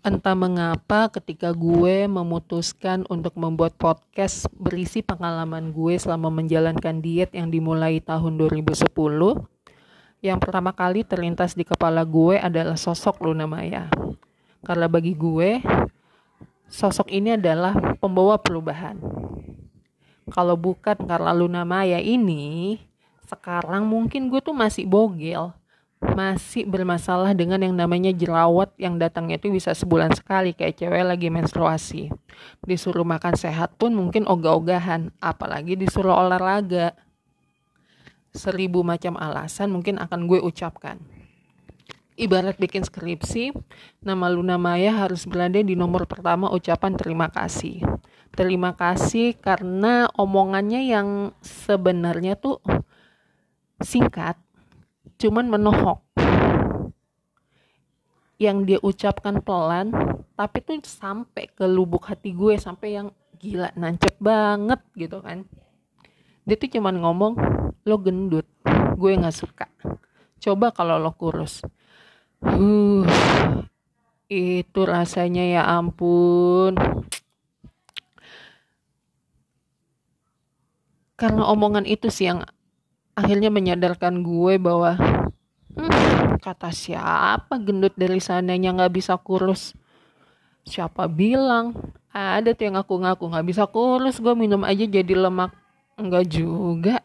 Entah mengapa ketika gue memutuskan untuk membuat podcast berisi pengalaman gue selama menjalankan diet yang dimulai tahun 2010, yang pertama kali terlintas di kepala gue adalah sosok Luna Maya. Karena bagi gue, sosok ini adalah pembawa perubahan. Kalau bukan karena Luna Maya ini, sekarang mungkin gue tuh masih bogel masih bermasalah dengan yang namanya jerawat yang datangnya itu bisa sebulan sekali kayak cewek lagi menstruasi. Disuruh makan sehat pun mungkin ogah-ogahan, apalagi disuruh olahraga. Seribu macam alasan mungkin akan gue ucapkan. Ibarat bikin skripsi, nama Luna Maya harus berada di nomor pertama ucapan terima kasih. Terima kasih karena omongannya yang sebenarnya tuh singkat, cuman menohok. Yang dia ucapkan pelan tapi tuh sampai ke lubuk hati gue sampai yang gila nancep banget gitu kan. Dia tuh cuman ngomong lo gendut gue nggak suka. Coba kalau lo kurus. Uh itu rasanya ya ampun. Karena omongan itu sih yang akhirnya menyadarkan gue bahwa hmm, kata siapa gendut dari sananya nggak bisa kurus? Siapa bilang? Ada tuh yang ngaku-ngaku nggak bisa kurus gue minum aja jadi lemak. Enggak juga.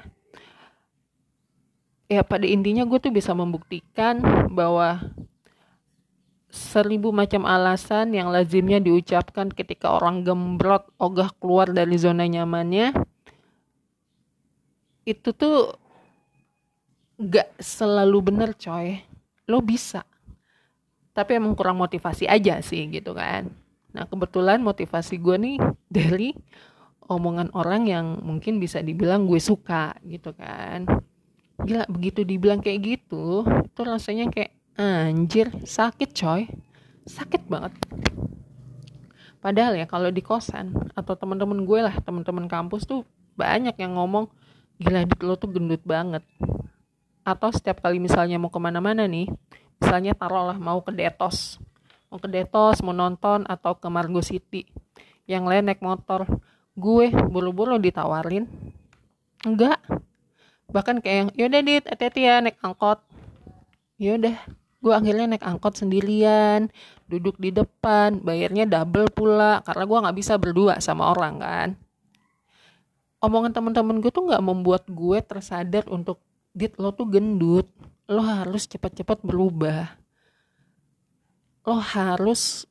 Ya pada intinya gue tuh bisa membuktikan bahwa seribu macam alasan yang lazimnya diucapkan ketika orang gembrot ogah keluar dari zona nyamannya itu tuh gak selalu bener coy. Lo bisa. Tapi emang kurang motivasi aja sih gitu kan. Nah kebetulan motivasi gue nih dari omongan orang yang mungkin bisa dibilang gue suka gitu kan. Gila begitu dibilang kayak gitu itu rasanya kayak anjir sakit coy. Sakit banget. Padahal ya kalau di kosan atau teman-teman gue lah teman-teman kampus tuh banyak yang ngomong gila lo tuh gendut banget atau setiap kali misalnya mau ke mana-mana nih misalnya taruhlah mau ke Detos. Mau ke Detos mau nonton atau ke Margo City. Yang lain naik motor. Gue buru-buru ditawarin. Enggak. Bahkan kayak yang yaudah dit hati ya naik angkot. Yaudah gue akhirnya naik angkot sendirian. Duduk di depan bayarnya double pula. Karena gue nggak bisa berdua sama orang kan. Omongan teman-teman gue tuh nggak membuat gue tersadar untuk dit lo tuh gendut. Lo harus cepat-cepat berubah. Lo harus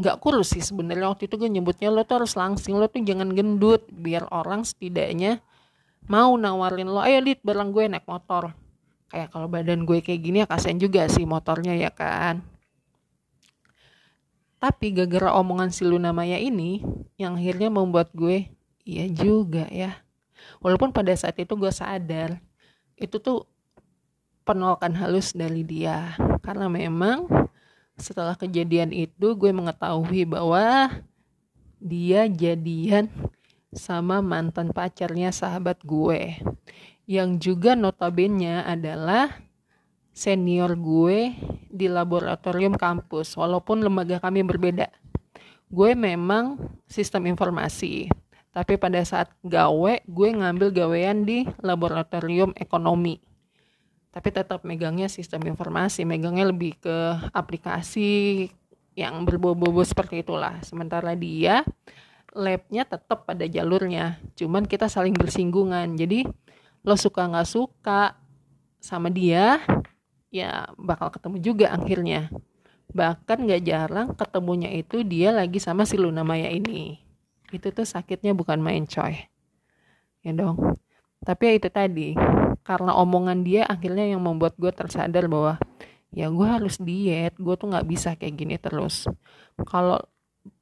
nggak kurus sih sebenarnya. Waktu itu gue nyebutnya lo tuh harus langsing lo tuh jangan gendut. Biar orang setidaknya mau nawarin lo ayo dit barang gue naik motor. Kayak kalau badan gue kayak gini ya kasian juga sih motornya ya kan. Tapi gara-gara omongan si Luna Maya ini yang akhirnya membuat gue iya juga ya. Walaupun pada saat itu gue sadar itu tuh penolakan halus dari dia. Karena memang setelah kejadian itu gue mengetahui bahwa dia jadian sama mantan pacarnya sahabat gue. Yang juga notabene adalah senior gue di laboratorium kampus walaupun lembaga kami berbeda. Gue memang sistem informasi tapi pada saat gawe gue ngambil gawean di laboratorium ekonomi. Tapi tetap megangnya sistem informasi megangnya lebih ke aplikasi yang berbobo-bobo seperti itulah. Sementara dia labnya tetap pada jalurnya. Cuman kita saling bersinggungan. Jadi lo suka nggak suka sama dia ya bakal ketemu juga akhirnya. Bahkan nggak jarang ketemunya itu dia lagi sama si Luna Maya ini itu tuh sakitnya bukan main coy. Ya dong. Tapi ya itu tadi karena omongan dia akhirnya yang membuat gue tersadar bahwa ya gue harus diet gue tuh nggak bisa kayak gini terus. Kalau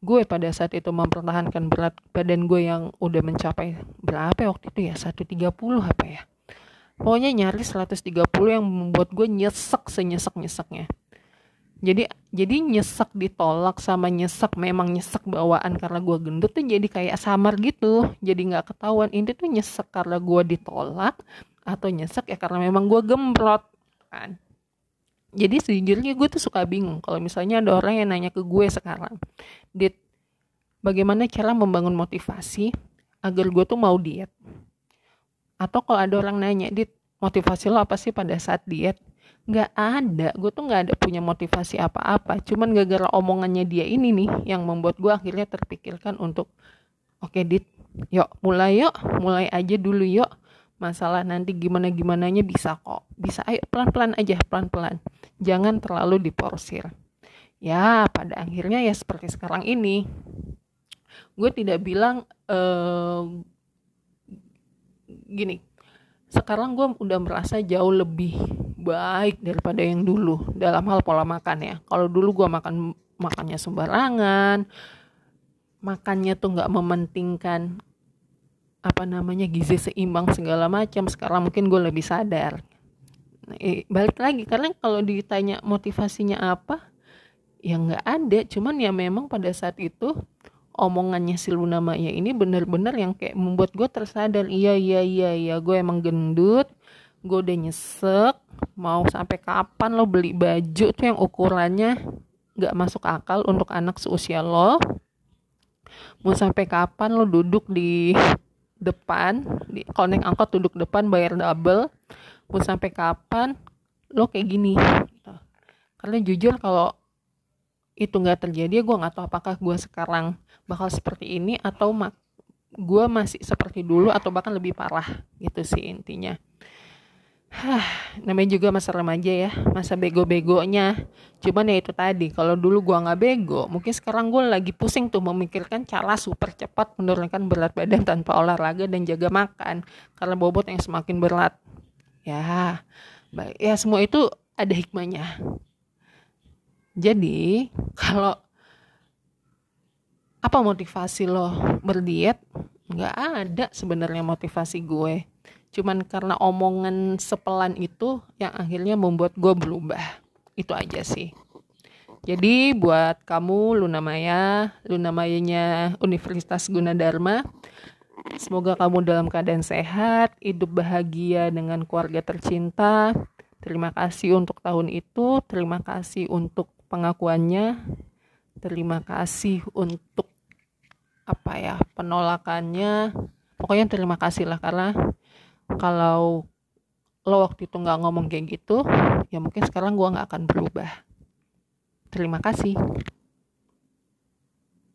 gue pada saat itu mempertahankan berat badan gue yang udah mencapai berapa ya waktu itu ya? 130 apa ya? Pokoknya nyaris 130 yang membuat gue nyesek senyesek nyeseknya jadi jadi nyesek ditolak sama nyesek memang nyesek bawaan karena gue gendut tuh jadi kayak samar gitu. Jadi nggak ketahuan. Ini tuh nyesek karena gue ditolak atau nyesek ya karena memang gue gembrot kan. Jadi sejujurnya gue tuh suka bingung kalau misalnya ada orang yang nanya ke gue sekarang dit bagaimana cara membangun motivasi agar gue tuh mau diet? Atau kalau ada orang nanya dit motivasi lo apa sih pada saat diet nggak ada. Gue tuh nggak ada punya motivasi apa-apa. Cuman gara-gara omongannya dia ini nih yang membuat gue akhirnya terpikirkan untuk oke okay, dit yuk mulai yuk. Mulai aja dulu yuk. Masalah nanti gimana gimananya bisa kok. Bisa ayo pelan-pelan aja pelan-pelan. Jangan terlalu diporsir. Ya pada akhirnya ya seperti sekarang ini gue tidak bilang uh, gini. Sekarang gue udah merasa jauh lebih baik daripada yang dulu dalam hal pola makan ya. Kalau dulu gue makan makannya sembarangan, makannya tuh nggak mementingkan apa namanya gizi seimbang segala macam. Sekarang mungkin gue lebih sadar. Nah, eh, balik lagi karena kalau ditanya motivasinya apa, ya nggak ada. Cuman ya memang pada saat itu omongannya si Luna Maya ini bener-bener yang kayak membuat gue tersadar iya iya iya iya gue emang gendut gue udah nyesek mau sampai kapan lo beli baju tuh yang ukurannya gak masuk akal untuk anak seusia lo? Mau sampai kapan lo duduk di depan di konek angkot duduk depan bayar double? Mau sampai kapan lo kayak gini? Karena jujur kalau itu nggak terjadi gue nggak tahu apakah gue sekarang bakal seperti ini atau mak gue masih seperti dulu atau bahkan lebih parah. Gitu sih intinya Hah, namanya juga masa remaja ya, masa bego-begonya. Cuman ya itu tadi, kalau dulu gua nggak bego, mungkin sekarang gue lagi pusing tuh memikirkan cara super cepat menurunkan berat badan tanpa olahraga dan jaga makan karena bobot yang semakin berat. Ya, baik. Ya semua itu ada hikmahnya. Jadi, kalau apa motivasi lo berdiet? Nggak ada sebenarnya motivasi gue cuman karena omongan sepelan itu yang akhirnya membuat gue berubah. Itu aja sih. Jadi buat kamu Luna Maya Luna Mayanya Universitas Gunadarma semoga kamu dalam keadaan sehat hidup bahagia dengan keluarga tercinta. Terima kasih untuk tahun itu terima kasih untuk pengakuannya terima kasih untuk apa ya penolakannya. Pokoknya terima kasih lah karena kalau lo waktu itu nggak ngomong kayak gitu ya mungkin sekarang gue nggak akan berubah. Terima kasih